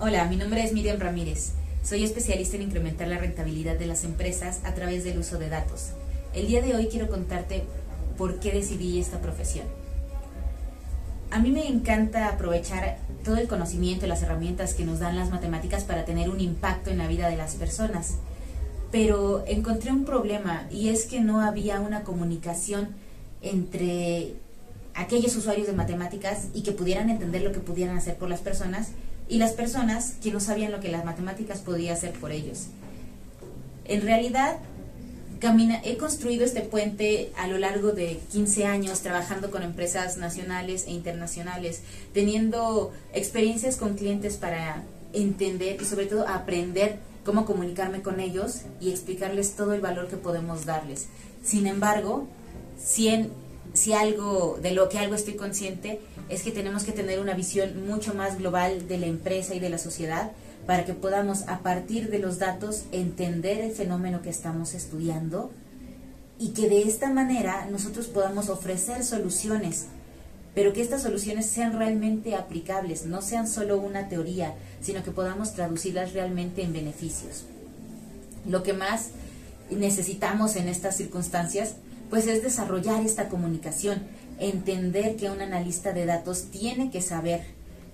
Hola, mi nombre es Miriam Ramírez. Soy especialista en incrementar la rentabilidad de las empresas a través del uso de datos. El día de hoy quiero contarte por qué decidí esta profesión. A mí me encanta aprovechar todo el conocimiento y las herramientas que nos dan las matemáticas para tener un impacto en la vida de las personas. Pero encontré un problema y es que no había una comunicación entre aquellos usuarios de matemáticas y que pudieran entender lo que pudieran hacer por las personas y las personas que no sabían lo que las matemáticas podía hacer por ellos. En realidad, he construido este puente a lo largo de 15 años trabajando con empresas nacionales e internacionales, teniendo experiencias con clientes para entender y sobre todo aprender cómo comunicarme con ellos y explicarles todo el valor que podemos darles. Sin embargo, si en si algo, de lo que algo estoy consciente, es que tenemos que tener una visión mucho más global de la empresa y de la sociedad para que podamos, a partir de los datos, entender el fenómeno que estamos estudiando y que de esta manera nosotros podamos ofrecer soluciones, pero que estas soluciones sean realmente aplicables, no sean solo una teoría, sino que podamos traducirlas realmente en beneficios. Lo que más necesitamos en estas circunstancias pues es desarrollar esta comunicación, entender que un analista de datos tiene que saber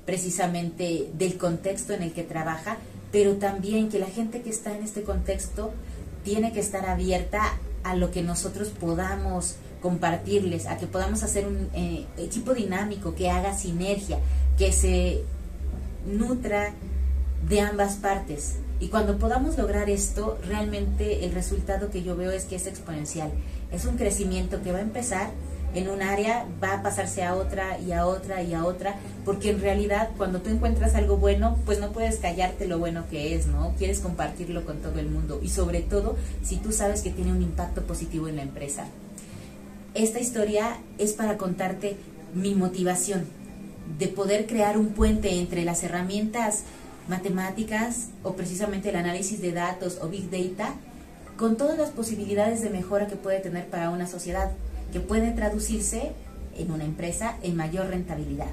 precisamente del contexto en el que trabaja, pero también que la gente que está en este contexto tiene que estar abierta a lo que nosotros podamos compartirles, a que podamos hacer un eh, equipo dinámico que haga sinergia, que se nutra de ambas partes. Y cuando podamos lograr esto, realmente el resultado que yo veo es que es exponencial. Es un crecimiento que va a empezar en un área, va a pasarse a otra y a otra y a otra, porque en realidad cuando tú encuentras algo bueno, pues no puedes callarte lo bueno que es, ¿no? Quieres compartirlo con todo el mundo y sobre todo si tú sabes que tiene un impacto positivo en la empresa. Esta historia es para contarte mi motivación de poder crear un puente entre las herramientas matemáticas o precisamente el análisis de datos o big data con todas las posibilidades de mejora que puede tener para una sociedad, que puede traducirse en una empresa en mayor rentabilidad.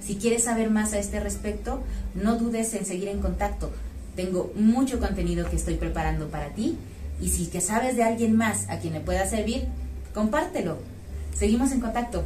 Si quieres saber más a este respecto, no dudes en seguir en contacto. Tengo mucho contenido que estoy preparando para ti y si que sabes de alguien más a quien le pueda servir, compártelo. Seguimos en contacto.